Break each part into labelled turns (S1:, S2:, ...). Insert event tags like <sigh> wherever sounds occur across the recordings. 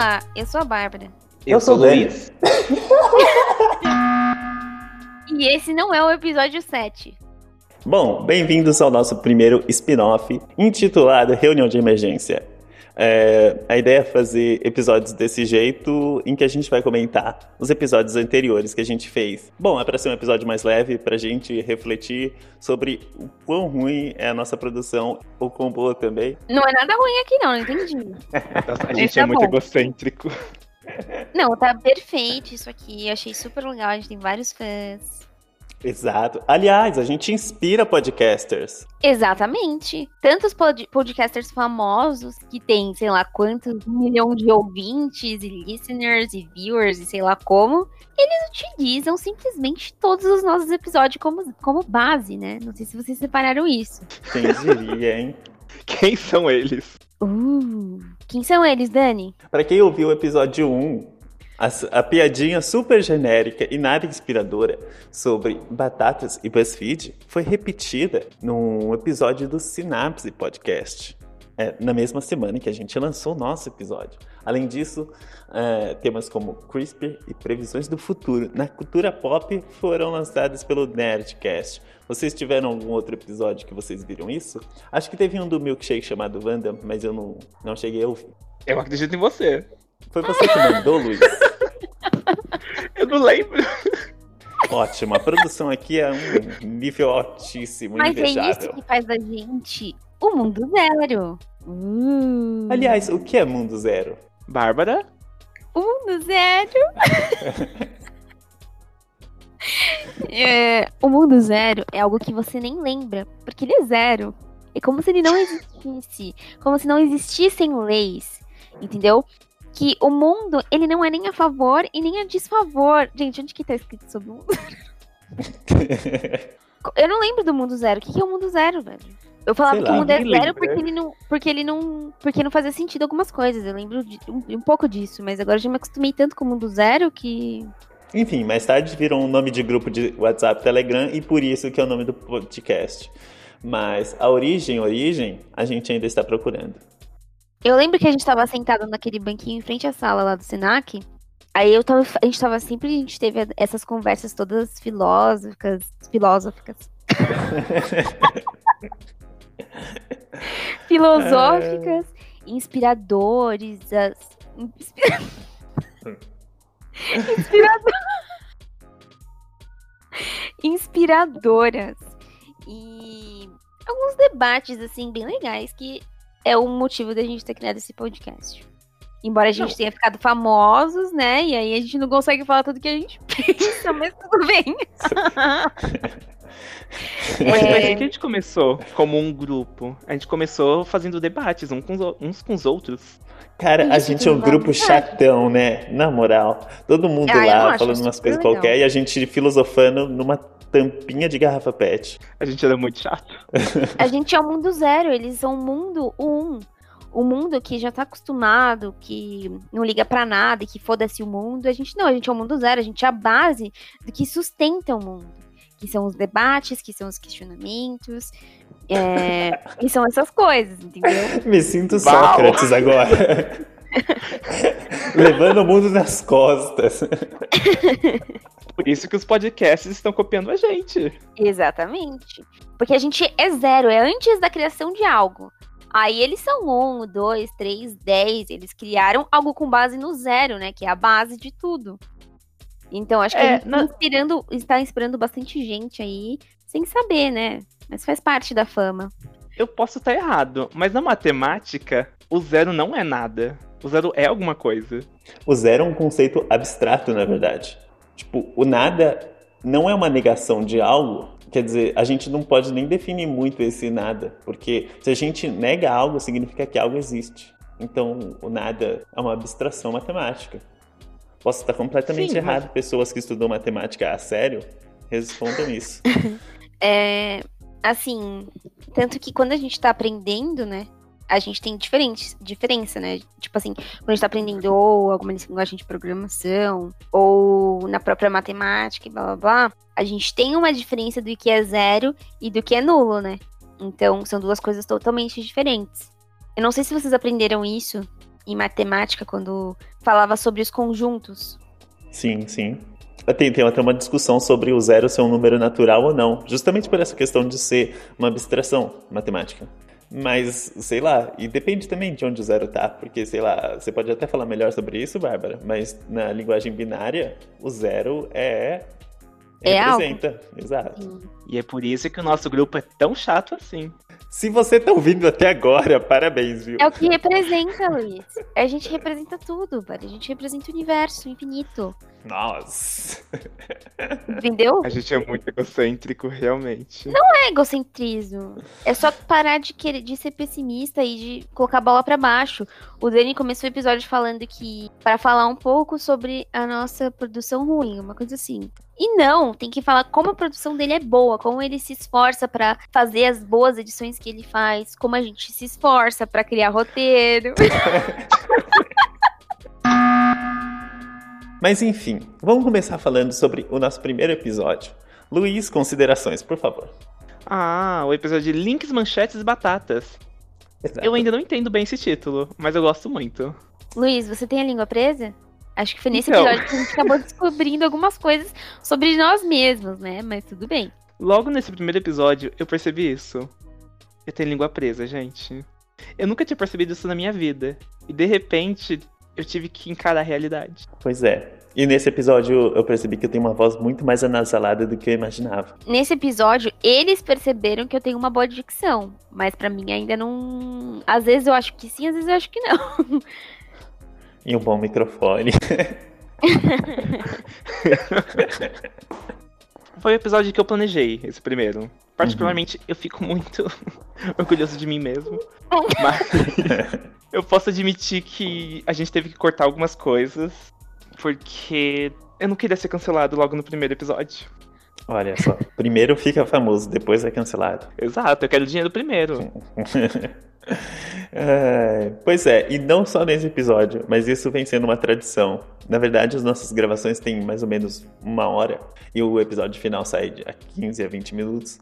S1: Olá, eu sou a Bárbara.
S2: Eu, eu sou o Luiz. <laughs>
S1: e esse não é o episódio 7.
S2: Bom, bem-vindos ao nosso primeiro spin-off intitulado Reunião de Emergência. É, a ideia é fazer episódios desse jeito, em que a gente vai comentar os episódios anteriores que a gente fez. Bom, é para ser um episódio mais leve, para a gente refletir sobre o quão ruim é a nossa produção, ou quão boa também.
S1: Não é nada ruim aqui, não, não entendi. <laughs>
S3: a gente é tá muito egocêntrico.
S1: Não, tá perfeito isso aqui. Eu achei super legal. A gente tem vários fãs.
S2: Exato. Aliás, a gente inspira podcasters.
S1: Exatamente. Tantos pod podcasters famosos que tem, sei lá, quantos um milhão de ouvintes e listeners e viewers e sei lá como, eles utilizam simplesmente todos os nossos episódios como, como base, né? Não sei se vocês separaram isso.
S2: Quem <laughs> diria, hein?
S3: Quem são eles?
S1: Uh, quem são eles, Dani?
S2: Para quem ouviu o episódio 1, a, a, piadinha super genérica e nada inspiradora sobre batatas e BuzzFeed foi repetida num episódio do Sinapse Podcast. É, na mesma semana que a gente lançou o nosso episódio. Além disso, é, temas como CRISPR e previsões do futuro na cultura pop foram lançados pelo Nerdcast. Vocês tiveram algum outro episódio que vocês viram isso? Acho que teve um do Milkshake chamado Wanda, mas eu não, não cheguei a ouvir.
S3: Eu acredito em você.
S2: Foi você que mandou, Luiz? <laughs>
S3: Eu não lembro.
S2: Ótimo, a produção aqui é um nível altíssimo,
S1: Mas
S2: invejável.
S1: é isso que faz a gente o mundo zero.
S2: Uh. Aliás, o que é mundo zero?
S3: Bárbara?
S1: O mundo zero. <laughs> é, o mundo zero é algo que você nem lembra, porque ele é zero. É como se ele não existisse, como se não existissem leis, entendeu? Que o mundo, ele não é nem a favor e nem a desfavor. Gente, onde que tá escrito sobre o mundo? <laughs> Eu não lembro do mundo zero. O que, que é o mundo zero, velho? Eu falava Sei que lá, o mundo é zero porque ele, não, porque ele não. Porque não fazia sentido algumas coisas. Eu lembro de, um, um, pouco disso, mas agora já me acostumei tanto com o mundo zero que.
S2: Enfim, mais tarde virou um nome de grupo de WhatsApp Telegram e por isso que é o nome do podcast. Mas a origem, origem, a gente ainda está procurando.
S1: Eu lembro que a gente tava sentado naquele banquinho em frente à sala lá do Senac. Aí eu tava, a gente tava sempre, a gente teve essas conversas todas <laughs> filosóficas, filosóficas. filosóficas, inspiradores, as inspira... <laughs> inspirador... inspiradoras e alguns debates assim bem legais que é o motivo da gente ter criado esse podcast. Embora a gente não. tenha ficado famosos, né? E aí a gente não consegue falar tudo que a gente <laughs> pensa, mas tudo bem. <laughs>
S3: Mas é... que a gente começou como um grupo. A gente começou fazendo debates uns com, uns com os outros.
S2: Cara, Isso a gente é um grupo chatão, né? Na moral. Todo mundo ah, lá falando umas coisas qualquer e a gente filosofando numa tampinha de garrafa pet.
S3: A gente era muito chato.
S1: a gente é o mundo zero, eles são o mundo um. O mundo que já tá acostumado, que não liga para nada e que foda-se o mundo. A gente não, a gente é o mundo zero, a gente é a base do que sustenta o mundo. Que são os debates, que são os questionamentos, é, e são essas coisas, entendeu? <laughs>
S2: Me sinto Sócrates agora. Levando o mundo nas costas.
S3: Por isso que os podcasts estão copiando a gente.
S1: Exatamente. Porque a gente é zero, é antes da criação de algo. Aí eles são um, dois, três, dez. Eles criaram algo com base no zero, né? Que é a base de tudo. Então, acho que é, a gente na... está, inspirando, está inspirando bastante gente aí, sem saber, né? Mas faz parte da fama.
S3: Eu posso estar errado, mas na matemática, o zero não é nada. O zero é alguma coisa.
S2: O zero é um conceito abstrato, na verdade. Tipo, o nada não é uma negação de algo. Quer dizer, a gente não pode nem definir muito esse nada, porque se a gente nega algo, significa que algo existe. Então, o nada é uma abstração matemática. Posso estar completamente Sim, errado. Mas... Pessoas que estudam matemática a sério respondam isso. <laughs>
S1: é, assim, tanto que quando a gente está aprendendo, né, a gente tem diferentes, diferença, né? Tipo assim, quando a gente tá aprendendo ou alguma linguagem de programação, ou na própria matemática e blá blá blá, a gente tem uma diferença do que é zero e do que é nulo, né? Então, são duas coisas totalmente diferentes. Eu não sei se vocês aprenderam isso em matemática quando falava sobre os conjuntos.
S2: Sim, sim. Tem, tem até uma discussão sobre o zero ser um número natural ou não, justamente por essa questão de ser uma abstração matemática. Mas, sei lá, e depende também de onde o zero tá, porque, sei lá, você pode até falar melhor sobre isso, Bárbara, mas na linguagem binária, o zero é.
S1: É
S2: representa.
S1: algo.
S2: Exato.
S3: E é por isso que o nosso grupo é tão chato assim.
S2: Se você tá ouvindo até agora, parabéns, viu?
S1: É o que representa, Luiz. A gente representa tudo, velho. A gente representa o universo, o infinito.
S2: Nossa.
S1: Entendeu?
S3: A gente é muito egocêntrico, realmente.
S1: Não é egocentrismo. É só parar de querer de ser pessimista e de colocar a bola pra baixo. O Dani começou o episódio falando que para falar um pouco sobre a nossa produção ruim, uma coisa assim. E não, tem que falar como a produção dele é boa, como ele se esforça pra fazer as boas edições que ele faz, como a gente se esforça pra criar roteiro. <laughs>
S2: Mas enfim, vamos começar falando sobre o nosso primeiro episódio. Luiz, considerações, por favor.
S3: Ah, o episódio de Links, Manchetes e Batatas.
S2: Exato.
S3: Eu ainda não entendo bem esse título, mas eu gosto muito.
S1: Luiz, você tem a língua presa? Acho que foi nesse
S3: Então.
S1: episódio que a gente acabou <laughs> descobrindo algumas coisas sobre nós mesmos, né? Mas tudo bem.
S3: Logo nesse primeiro episódio, eu percebi isso. Eu tenho língua presa, gente. Eu nunca tinha percebido isso na minha vida. E de repente, eu tive que encarar a realidade.
S2: Pois é. E nesse episódio eu percebi que eu tenho uma voz muito mais anasalada do que eu imaginava.
S1: Nesse episódio, eles perceberam que eu tenho uma boa dicção. Mas pra mim ainda não. Às vezes eu acho que sim, às vezes eu acho que não. <laughs>
S2: E um bom microfone. <laughs>
S3: Foi o episódio que eu planejei, esse primeiro. Particularmente, eu fico muito <laughs> orgulhoso de mim mesmo. <laughs> Mas eu posso admitir que a gente teve que cortar algumas coisas, porque eu não queria ser cancelado logo no primeiro episódio.
S2: Olha só. Primeiro fica famoso, depois é cancelado.
S3: Exato, eu quero o dinheiro primeiro.
S2: É, pois é, e não só nesse episódio, mas isso vem sendo uma tradição. Na verdade, as nossas gravações têm mais ou menos uma hora e o episódio final sai de a 15 a 20 minutos.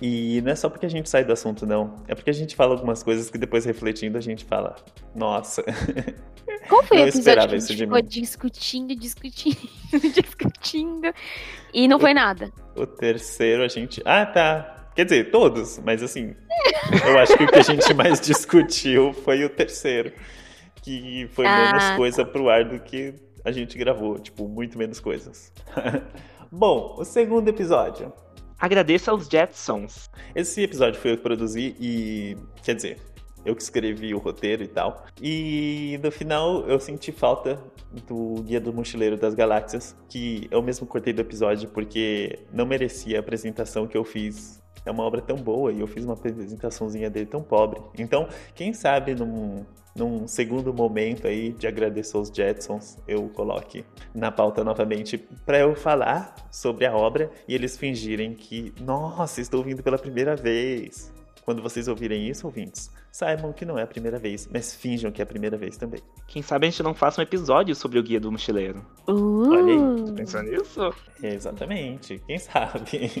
S2: E não é só porque a gente sai do assunto, não. É porque a gente fala algumas coisas que depois refletindo a gente fala, nossa. <laughs>
S1: Qual foi
S2: Não
S1: o episódio que a gente ficou discutindo, discutindo, <laughs> discutindo e não foi nada?
S2: O terceiro a gente. Ah, tá. Quer dizer, todos, mas assim. eu acho que o que a gente <laughs> mais discutiu foi o terceiro. Que foi
S1: Ah,
S2: menos coisa pro ar do que a gente gravou. Tipo, muito menos coisas. <laughs> Bom, o segundo episódio.
S3: Agradeço aos Jetsons.
S2: Esse episódio foi eu que produzi e. Quer dizer, eu que escrevi o roteiro e tal. E no final eu senti falta do Guia do Mochileiro das Galáxias, que eu mesmo cortei do episódio porque não merecia a apresentação que eu fiz. É uma obra tão boa e eu fiz uma apresentaçãozinha dele tão pobre. Então, quem sabe num, num segundo momento aí de agradecer aos Jetsons, eu coloque na pauta novamente para eu falar sobre a obra e eles fingirem que, nossa, estou vindo pela primeira vez. Quando vocês ouvirem isso, ouvintes, saibam que não é a primeira vez, mas finjam que é a primeira vez também.
S3: Quem sabe a gente não faça um episódio sobre o Guia do Mochileiro.
S2: Olha aí,
S1: Uh,
S3: Pensou nisso?
S2: Exatamente, quem sabe?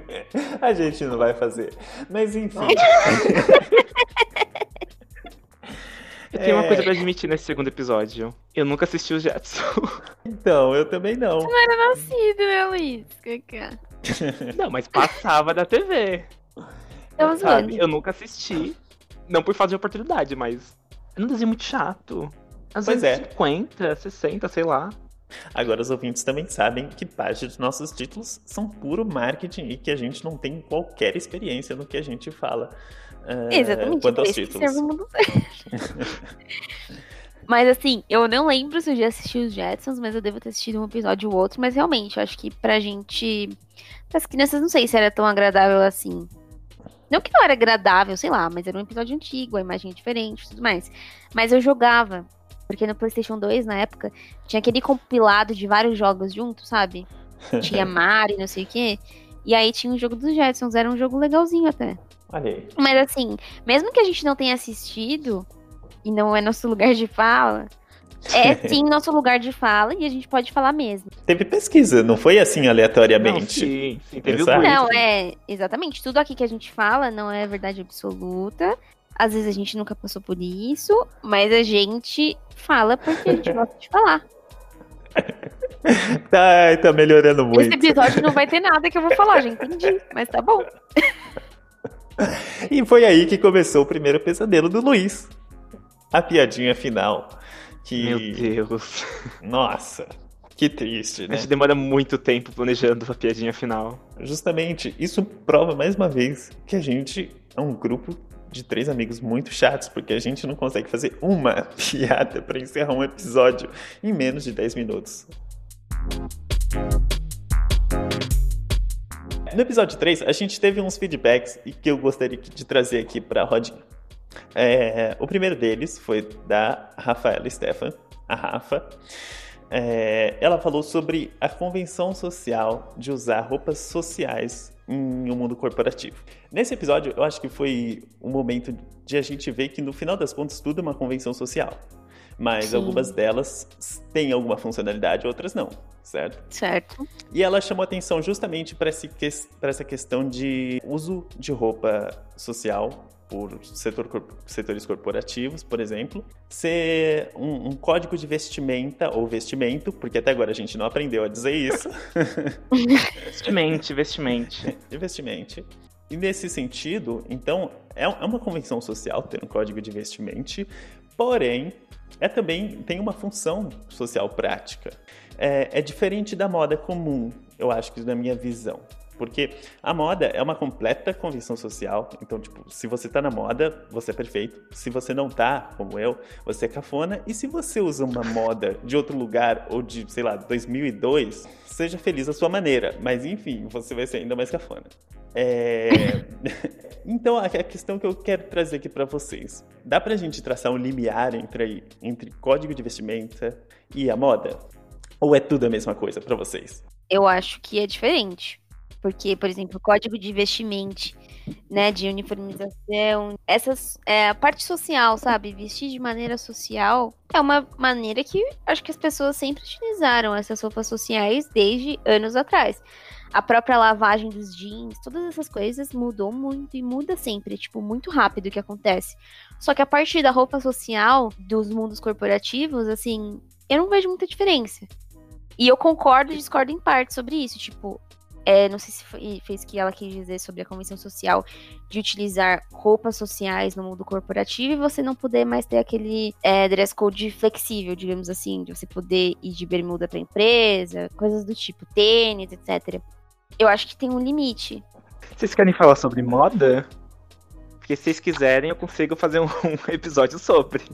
S2: <laughs> a gente não vai fazer. Mas enfim. <laughs>
S3: Eu tenho uma
S2: É.
S3: coisa pra admitir nesse segundo episódio. Eu nunca assisti os Jetson.
S2: Então, eu também não.
S1: nascido, né, Luiz?
S3: Não, mas passava da TV.
S1: Tava
S3: Sabe?
S1: zoando.
S3: Eu nunca assisti. Não por falta de oportunidade, mas. É um desenho muito chato. Às
S2: Pois
S3: vezes
S2: é.
S3: 50, 60, sei lá.
S2: Agora os ouvintes também sabem que parte dos nossos títulos são puro marketing e que a gente não tem qualquer experiência no que a gente fala. eh,
S1: Exatamente,
S2: Quanto aos títulos. <laughs>
S1: Mas assim, eu não lembro se eu já assisti os Jetsons, mas eu devo ter assistido um episódio ou outro, mas realmente, eu acho que pra gente. As crianças não sei se era tão agradável assim. Não que não era agradável, sei lá, mas era um episódio antigo, a imagem é diferente e tudo mais. Mas eu jogava. Porque no PlayStation 2, na época, tinha aquele compilado de vários jogos juntos, sabe? <laughs> Tinha Mario, não sei o quê. E aí tinha o jogo dos Jetsons, era um jogo legalzinho até.
S2: Aí.
S1: Mas assim, mesmo que a gente não tenha assistido, e não é nosso lugar de fala, <laughs> é <laughs> sim nosso lugar de fala e a gente pode falar mesmo.
S2: Teve pesquisa, não foi assim
S3: Não,
S2: aleatoriamente.
S3: sim, sim, teve o
S2: Exato.
S1: Não, é, exatamente. Tudo aqui que a gente fala não é verdade absoluta. Às vezes a gente nunca passou por isso, mas a gente fala porque a gente <laughs> gosta de falar.
S2: Tá, tá melhorando muito.
S1: Esse episódio não vai ter nada que eu vou falar, já entendi, mas tá bom.
S2: E foi aí que começou o primeiro pesadelo do Luiz. A piadinha final. Que...
S3: Meu Deus.
S2: Nossa, que triste,
S3: A
S2: né?
S3: gente demora muito tempo planejando a piadinha final.
S2: Justamente, isso prova mais uma vez que a gente é um grupo de três amigos muito chatos, porque a gente não consegue fazer uma <laughs> piada para encerrar um episódio em menos de 10 minutos. No episódio 3, a gente teve uns feedbacks e que eu gostaria de trazer aqui para a rodinha. É, o primeiro deles foi da Rafaela Stefan, a Rafa. É, ela falou sobre a convenção social de usar roupas sociais em um mundo corporativo. Nesse episódio, eu acho que foi um momento de a gente ver que no final das contas tudo é uma convenção social. Mas
S1: Sim.
S2: algumas delas têm alguma funcionalidade, outras não, certo?
S1: Certo.
S2: E ela chamou atenção justamente para essa questão de uso de roupa social por setor setores corporativos, por exemplo, ser um, um código de vestimenta ou vestimento, porque até agora a gente não aprendeu a dizer isso, <laughs>
S3: Vestimente, vestimente.
S2: de vestimento. E nesse sentido, então, é, é uma convenção social ter um código de vestimento, porém, é também tem uma função social prática. É, é diferente da moda comum, eu acho que na minha visão. Porque a moda é uma completa convenção social. Então, tipo, se você tá na moda, você é perfeito. Se você não tá, como eu, você é cafona. E se você usa uma moda de outro lugar ou de, sei lá, 2002, seja feliz à sua maneira. Mas, enfim, você vai ser ainda mais cafona. É... <laughs> então, a questão que eu quero trazer aqui pra vocês. Dá pra gente traçar um limiar entre, entre código de vestimenta e a moda? Ou é tudo a mesma coisa pra vocês?
S1: Eu acho que é diferente. Porque, por exemplo, código de vestimento, né, de uniformização, essas, é, a parte social, sabe? Vestir de maneira social é uma maneira que acho que as pessoas sempre utilizaram essas roupas sociais desde anos atrás. A própria lavagem dos jeans, todas essas coisas mudou muito e muda sempre, tipo, muito rápido o que acontece. Só que a partir da roupa social dos mundos corporativos, assim, eu não vejo muita diferença. E eu concordo e discordo em parte sobre isso. Tipo, é, não sei se foi, fez o que ela quis dizer sobre a convenção social de utilizar roupas sociais no mundo corporativo e você não poder mais ter aquele é, dress code flexível, digamos assim, de você poder ir de bermuda pra empresa, coisas do tipo, tênis, etc. Eu acho que tem um limite.
S3: Vocês querem falar sobre moda? Porque se vocês quiserem, eu consigo fazer um, <laughs> um episódio sobre.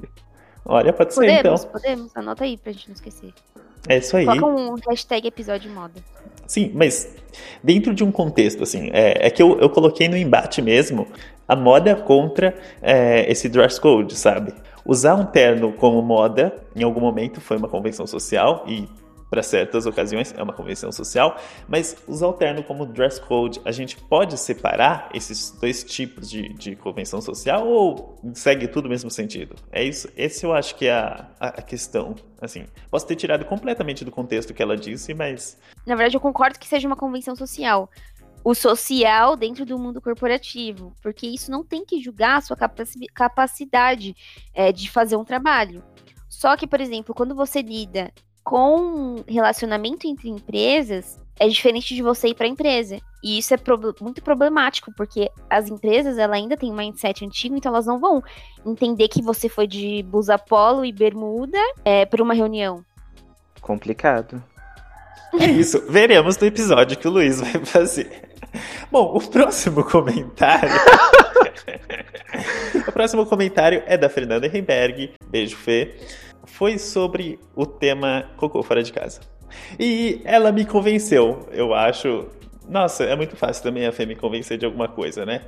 S2: Olha, pode ser
S1: Podemos,
S2: então.
S1: podemos, anota aí pra gente não esquecer.
S2: É isso aí.
S1: Coloca um hashtag episódio moda.
S2: Sim, mas dentro de um contexto, assim, é, é que eu, eu coloquei no embate mesmo a moda contra é, esse dress code, sabe? Usar um terno como moda, em algum momento, foi uma convenção social e para certas ocasiões é uma convenção social, mas usar o terno como dress code, a gente pode separar esses dois tipos de, de convenção social ou segue tudo o mesmo sentido? É isso, esse eu acho que é a, a, a questão. Assim, posso ter tirado completamente do contexto que ela disse, mas
S1: Na verdade, eu concordo que seja uma convenção social. O social dentro do mundo corporativo. Porque isso não tem que julgar a sua capaci- capacidade é, de fazer um trabalho. Só que, por exemplo, quando você lida com relacionamento entre empresas, é diferente de você ir para a empresa. E isso é prob- muito problemático, porque as empresas ela ainda têm um mindset antigo, então elas não vão entender que você foi de blusa polo e bermuda é, para uma reunião.
S3: Complicado.
S2: É isso, veremos no episódio que o Luiz vai fazer. Bom, o próximo comentário. <laughs> o próximo comentário é da Fernanda Heimberg. Beijo, Fê. Foi sobre o tema cocô fora de casa. E ela me convenceu, eu acho. Nossa, é muito fácil também a Fê me convencer de alguma coisa, né?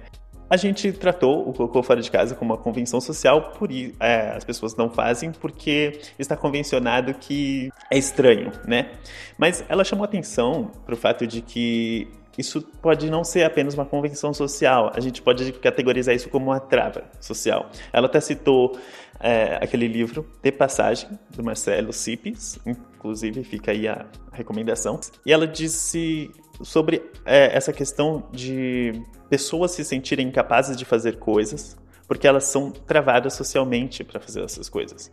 S2: A gente tratou o cocô fora de casa como uma convenção social, por é, as pessoas não fazem porque está convencionado que é estranho, né? Mas ela chamou atenção para o fato de que isso pode não ser apenas uma convenção social, a gente pode categorizar isso como uma trava social. Ela até citou é, aquele livro De Passagem, do Marcelo Cipes, inclusive fica aí a recomendação. E ela disse sobre é, essa questão de pessoas se sentirem incapazes de fazer coisas porque elas são travadas socialmente para fazer essas coisas.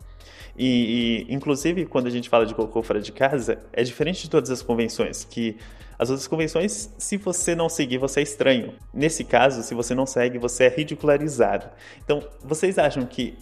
S2: E, e, inclusive, quando a gente fala de cocô fora de casa, é diferente de todas as convenções, que as outras convenções, se você não seguir, você é estranho. Nesse caso, se você não segue, você é ridicularizado. Então, vocês acham que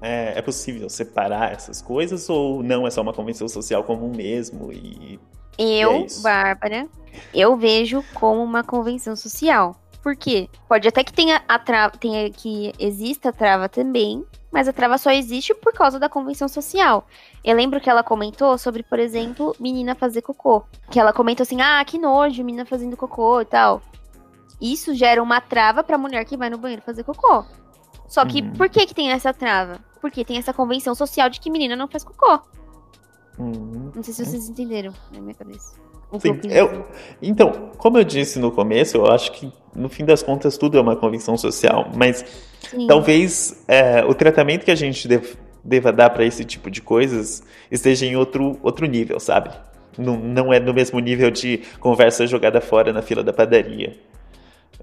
S2: é, é possível separar essas coisas ou não é só uma convenção social comum mesmo e
S1: eu,
S2: é.
S1: Bárbara, eu vejo como uma convenção social. Por quê? Pode até que tenha a trava, tenha que exista a trava também, mas a trava só existe por causa da convenção social. Eu lembro que ela comentou sobre, por exemplo, menina fazer cocô. Que ela comentou assim: "Ah, que nojo, menina fazendo cocô e tal". Isso gera uma trava pra mulher que vai no banheiro fazer cocô. Só que
S2: Uhum.
S1: por que que tem essa trava? Porque tem essa convenção social de que menina não faz cocô.
S2: Hum,
S1: Não sei se vocês entenderam na minha cabeça. O que
S2: Sim,
S1: eu.
S2: Então, como eu disse no começo, eu acho que no fim das contas tudo é uma convenção social, mas
S1: Sim.
S2: talvez é, o tratamento que a gente dev- deva dar para esse tipo de coisas esteja em outro, outro nível, sabe? Não, não é no mesmo nível de conversa jogada fora na fila da padaria.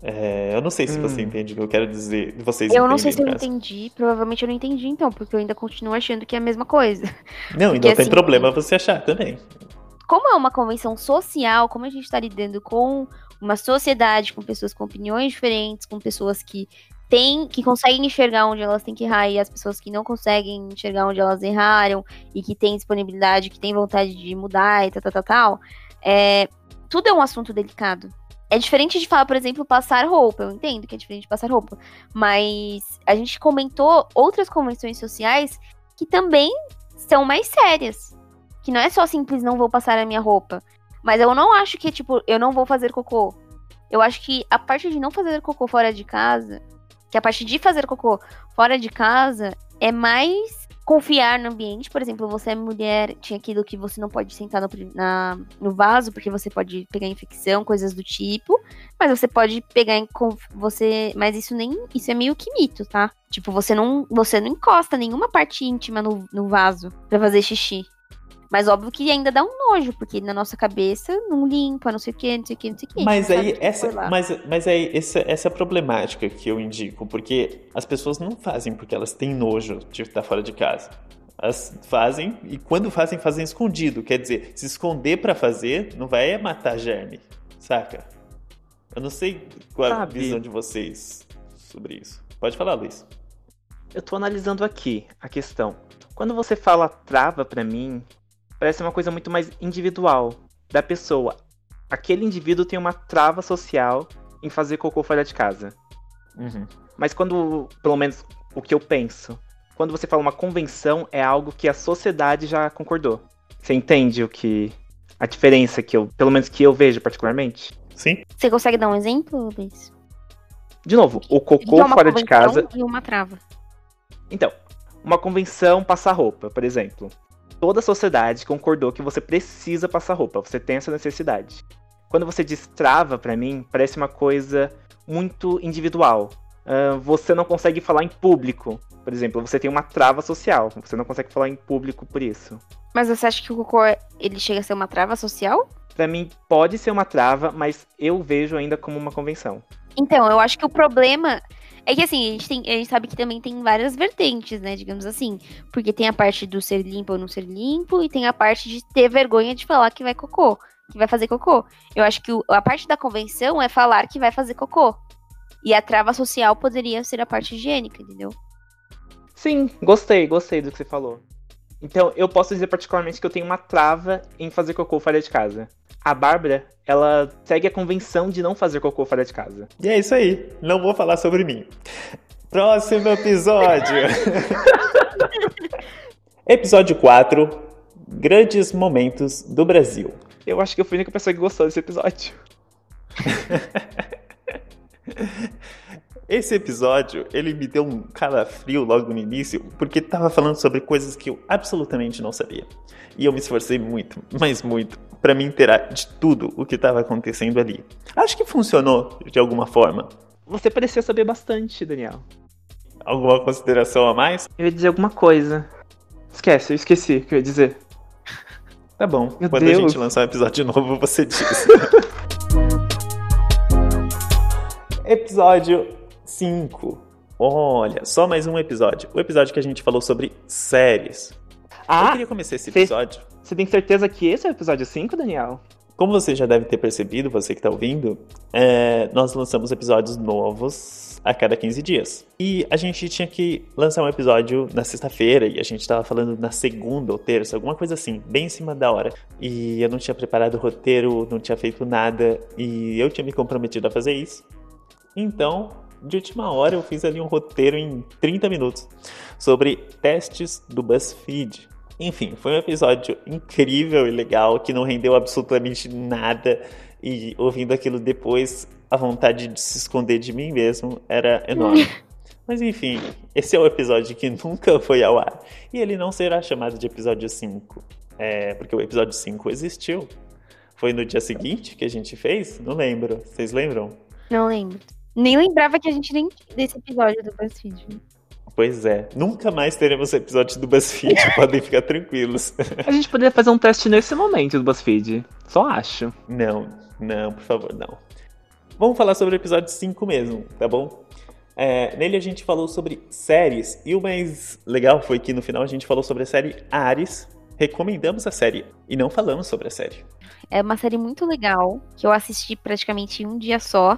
S2: É, eu não sei se você
S3: Hum.
S2: entende o que eu quero dizer. Vocês
S1: Eu não sei se eu
S2: caso.
S1: entendi. Provavelmente eu não entendi, então, porque eu ainda continuo achando que é a mesma coisa.
S2: Não, e
S1: porque,
S2: não tem
S1: assim,
S2: problema você achar também.
S1: Como é uma convenção social, como a gente está lidando com uma sociedade, com pessoas com opiniões diferentes, com pessoas que têm, que conseguem enxergar onde elas têm que errar e as pessoas que não conseguem enxergar onde elas erraram e que têm disponibilidade, que têm vontade de mudar e tal, tal, tal, tal, é, tudo é um assunto delicado. É diferente de falar, por exemplo, passar roupa. Eu entendo que é diferente de passar roupa. Mas a gente comentou outras convenções sociais que também são mais sérias. Que não é só simples não vou passar a minha roupa. Mas eu não acho que, tipo, eu não vou fazer cocô. Eu acho que a parte de não fazer cocô fora de casa, que a parte de fazer cocô fora de casa é mais confiar no ambiente. Por exemplo, você é mulher, tinha aquilo que você não pode sentar no, na- no vaso, porque você pode pegar infecção, coisas do tipo. Mas você pode pegar em você, mas isso nem, isso é meio que mito, tá? Tipo, você não, você não encosta nenhuma parte íntima no, no vaso pra fazer xixi. Mas óbvio que ainda dá um nojo, porque na nossa cabeça não limpa, não sei o que, não sei o que, não sei o que.
S2: Mas aí,
S1: o que
S2: essa, mas, mas aí essa, essa é a problemática que eu indico, porque as pessoas não fazem porque elas têm nojo de estar fora de casa. Elas fazem, e quando fazem, fazem escondido. Quer dizer, se esconder pra fazer, não vai matar germe, saca? Eu não sei qual é a
S3: Sabe.
S2: visão de vocês sobre isso. Pode falar, Luiz.
S3: Eu tô analisando aqui a questão. Quando você fala trava pra mim, parece uma coisa muito mais individual da pessoa. Aquele indivíduo tem uma trava social em fazer cocô fora de casa. Mas quando, pelo menos o que eu penso, quando você fala uma convenção, é algo que a sociedade já concordou. Você entende o que a diferença que eu, pelo menos que eu vejo particularmente?
S2: Sim?
S1: Você consegue dar um exemplo, Luiz?
S3: De novo, o cocô
S1: é uma
S3: fora de
S1: convenção
S3: casa
S1: E uma trava.
S3: Então, uma convenção passar roupa, por exemplo. Toda a sociedade concordou que você precisa passar roupa, você tem essa necessidade. Quando você destrava, pra mim, parece uma coisa muito individual. Ah, você não consegue falar em público, por exemplo, você tem uma trava social, você não consegue falar em público por isso.
S1: Mas você acha que o cocô, ele chega a ser uma trava social?
S3: Pra mim, pode ser uma trava, mas eu vejo ainda como uma convenção.
S1: Então, eu acho que o problema é que assim, a gente, tem, a gente sabe que também tem várias vertentes, né? Digamos assim. Porque tem a parte do ser limpo ou não ser limpo, e tem a parte de ter vergonha de falar que vai cocô, que vai fazer cocô. Eu acho que o- a parte da convenção é falar que vai fazer cocô. E a trava social poderia ser a parte higiênica, entendeu?
S3: Sim, gostei, gostei do que você falou. Então, eu posso dizer particularmente que eu tenho uma trava em fazer cocô fora de casa. A Bárbara, ela segue a convenção de não fazer cocô fora de casa.
S2: E é isso aí. Não vou falar sobre mim. Próximo episódio. <laughs> episódio 4. Grandes momentos do Brasil.
S3: Eu acho que eu fui a única pessoa que gostou desse episódio. <laughs>
S2: Esse episódio, ele me deu um calafrio logo no início, porque tava falando sobre coisas que eu absolutamente não sabia. E eu me esforcei muito, mas muito, pra me inteirar de tudo o que tava acontecendo ali. Acho que funcionou de alguma forma.
S3: Você parecia saber bastante, Daniel.
S2: Alguma consideração a mais?
S3: Eu ia dizer alguma coisa. Esquece, eu esqueci o que eu ia dizer. <laughs>
S2: Tá bom.
S3: Meu
S2: Quando a
S3: Deus.
S2: gente lançar um episódio novo, você diz. <laughs> episódio 5. Olha, só mais um episódio. O episódio que a gente falou sobre séries. Ah, eu queria começar esse episódio.
S3: Você tem certeza que esse é o episódio 5, Daniel?
S2: Como você já deve ter percebido, você que está ouvindo, é, nós lançamos episódios novos a cada 15 dias. E a gente tinha que lançar um episódio na sexta-feira e a gente estava falando na segunda ou terça, alguma coisa assim, bem em cima da hora. E eu não tinha preparado o roteiro, não tinha feito nada e eu tinha me comprometido a fazer isso. Então, de última hora, eu fiz ali um roteiro em 30 minutos sobre testes do BuzzFeed. Enfim, foi um episódio incrível e legal que não rendeu absolutamente nada. E ouvindo aquilo depois, a vontade de se esconder de mim mesmo era enorme. <laughs> Mas enfim, esse é o episódio que nunca foi ao ar. E ele não será chamado de episódio 5. É, porque o episódio 5 existiu. Foi no dia seguinte que a gente fez? Não lembro. Vocês lembram?
S1: Não lembro. Nem lembrava que a gente nem desse episódio do BuzzFeed.
S2: Pois é. Nunca mais teremos episódios do BuzzFeed, <laughs> podem ficar tranquilos.
S3: A gente poderia fazer um teste nesse momento do BuzzFeed. Só acho.
S2: Não, não, por favor, não. Vamos falar sobre o episódio 5 mesmo, tá bom? É, nele a gente falou sobre séries, e o mais legal foi que no final a gente falou sobre a série Ares. Recomendamos a série e não falamos sobre a série.
S1: É uma série muito legal que eu assisti praticamente em um dia só.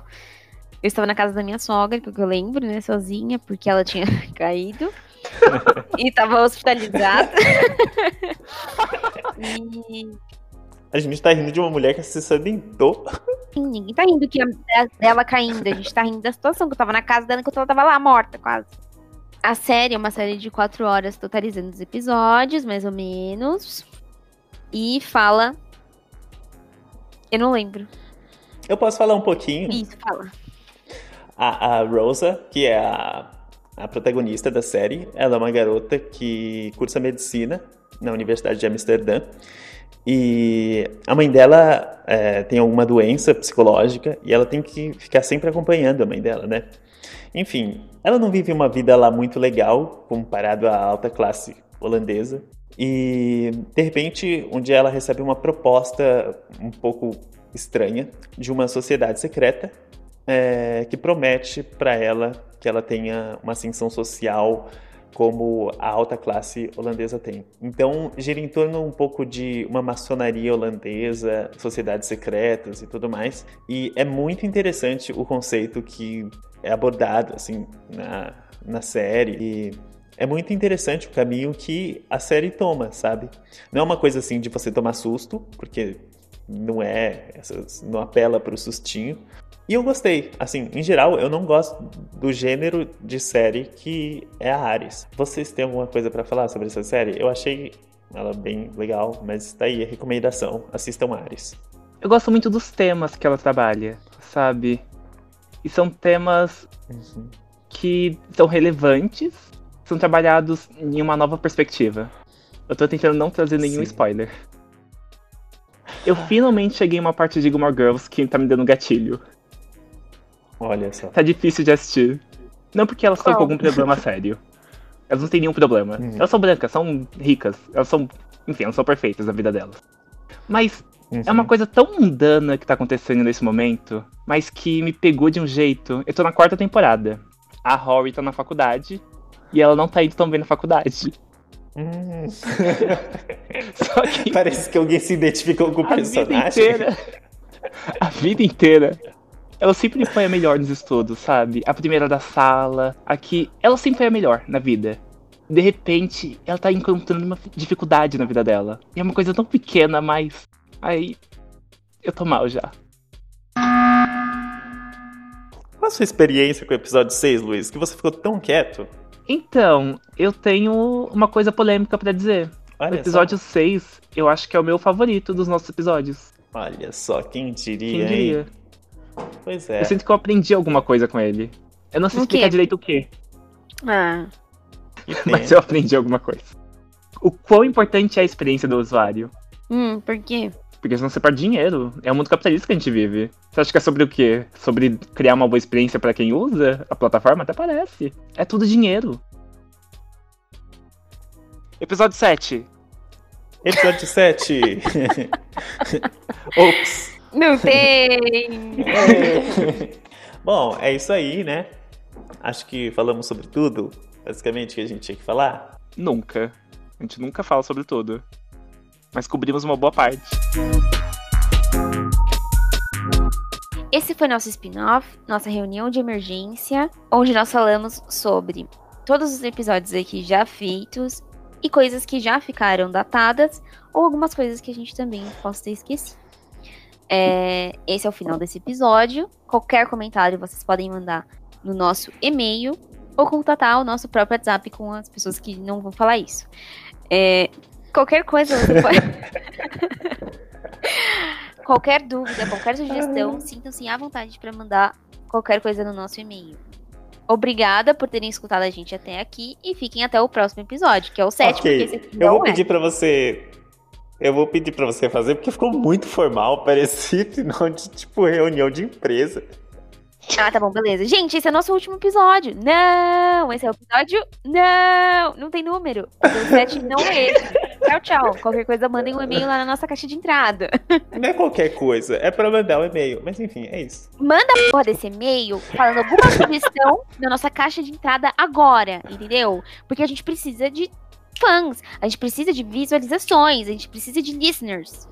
S1: Eu estava na casa da minha sogra, que eu lembro, né, sozinha, porque ela tinha <laughs> caído. e estava hospitalizada. <laughs>
S2: e... A gente tá rindo de uma mulher que se acidentou.
S1: Ninguém tá rindo que dela caindo. A gente tá rindo da situação que eu tava na casa dela enquanto ela tava lá morta, quase. A série é uma série de quatro horas, totalizando os episódios, mais ou menos. E fala. Eu não lembro.
S2: Eu posso falar um pouquinho?
S1: Isso, fala.
S2: A, a Rosa, que é a, a protagonista da série, ela é uma garota que cursa medicina na Universidade de Amsterdã. E a mãe dela é, tem alguma doença psicológica e ela tem que ficar sempre acompanhando a mãe dela, né? Enfim, ela não vive uma vida lá muito legal comparado à alta classe holandesa. E de repente, um dia ela recebe uma proposta um pouco estranha de uma sociedade secreta é, que promete para ela que ela tenha uma ascensão social como a alta classe holandesa tem. Então, gira em torno um pouco de uma maçonaria holandesa, sociedades secretas e tudo mais. E é muito interessante o conceito que é abordado assim na, na série. E é muito interessante o caminho que a série toma, sabe? Não é uma coisa assim de você tomar susto, porque não é, não apela para o sustinho, e eu gostei. Assim, em geral, eu não gosto do gênero de série que é a Ares. Vocês têm alguma coisa para falar sobre essa série? Eu achei ela bem legal, mas tá aí a recomendação. Assistam Ares.
S3: Eu gosto muito dos temas que ela trabalha, sabe? E são temas uhum. que são relevantes, são trabalhados em uma nova perspectiva. Eu tô tentando não trazer nenhum Sim. spoiler. Eu finalmente cheguei em uma parte de Gilmore Girls que tá me dando gatilho.
S2: Olha só.
S3: Tá difícil de assistir. Não porque elas estão com algum <laughs> problema sério. Elas não têm nenhum problema. Uhum. Elas são brancas, são ricas, elas são. Enfim, elas são perfeitas na vida delas. Mas uhum. é uma coisa tão mundana que tá acontecendo nesse momento, mas que me pegou de um jeito. Eu tô na quarta temporada. A Rory tá na faculdade e ela não tá indo tão bem na faculdade.
S2: Hum. <laughs> Só que. Parece que alguém se identificou com o personagem.
S3: Vida inteira, a vida inteira ela sempre foi a melhor nos estudos, sabe? A primeira da sala. Aqui, ela sempre foi a melhor na vida. De repente, ela tá encontrando uma dificuldade na vida dela. E é uma coisa tão pequena, mas. Aí. Eu tô mal já.
S2: Qual a sua experiência com o episódio 6, Luiz? Que você ficou tão quieto?
S3: Então, eu tenho uma coisa polêmica para dizer. Olha o episódio só. 6, eu acho que é o meu favorito dos nossos episódios.
S2: Olha só, quem diria,
S3: quem diria?
S2: Hein? Pois é.
S3: Eu sinto que eu aprendi alguma coisa com ele. Eu não sei o explicar quê? direito o quê.
S1: Ah. <laughs>
S3: Mas eu aprendi alguma coisa. O quão importante é a experiência do usuário?
S1: Hum, por quê?
S3: Porque senão você perde dinheiro. É o mundo capitalista que a gente vive. Você acha que é sobre o quê? Sobre criar uma boa experiência para quem usa a plataforma? Até parece. É tudo dinheiro. Episódio 7.
S2: Episódio 7. <laughs> <laughs> Ops.
S1: Não <laughs> tem!
S2: Bom, é isso aí, né? Acho que falamos sobre tudo, basicamente, que a gente tinha que falar.
S3: Nunca. A gente nunca fala sobre tudo. Mas cobrimos uma boa parte.
S1: Esse foi nosso spin-off, nossa reunião de emergência, onde nós falamos sobre todos os episódios aqui já feitos e coisas que já ficaram datadas ou algumas coisas que a gente também possa ter esquecido. É, esse é o final desse episódio. Qualquer comentário vocês podem mandar no nosso e-mail ou contatar o nosso próprio WhatsApp com as pessoas que não vão falar isso. É, qualquer coisa você pode. <laughs> qualquer dúvida, qualquer sugestão, sintam-se à vontade para mandar qualquer coisa no nosso e-mail. Obrigada por terem escutado a gente até aqui e fiquem até o próximo episódio, que é o sétimo.
S2: Ok, eu vou é. pedir para você eu vou pedir para você fazer porque ficou muito formal, parecia final de tipo reunião de empresa.
S1: Ah, tá bom, beleza. Gente, esse é o nosso último episódio. Não, esse é o episódio. Não, não tem número. O 7 <laughs> não é esse. Tchau, tchau. Qualquer coisa, mandem um e-mail lá na nossa caixa de entrada.
S2: Não é qualquer coisa, é pra mandar o um e-mail. Mas enfim, é isso.
S1: Manda a porra desse e-mail falando alguma sugestão na nossa caixa de entrada agora, entendeu? Porque a gente precisa de fãs, a gente precisa de visualizações, a gente precisa de listeners.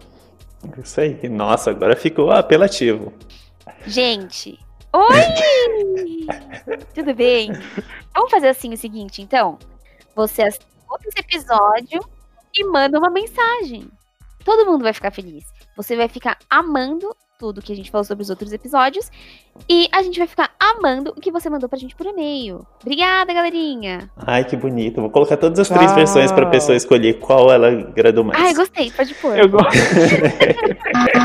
S2: Isso aí. Nossa, agora ficou apelativo.
S1: Gente, oi! <laughs> Tudo bem? Vamos fazer assim o seguinte, então. Você assiste esse episódio e manda uma mensagem. Todo mundo vai ficar feliz. Você vai ficar amando tudo que a gente falou sobre os outros episódios. E a gente vai ficar amando o que você mandou pra gente por e-mail. Obrigada, galerinha.
S2: Ai, que bonito. Vou colocar todas as três versões pra pessoa escolher qual ela agradou mais.
S1: Ai, gostei. Pode pôr.
S3: Eu gosto. <laughs> <laughs>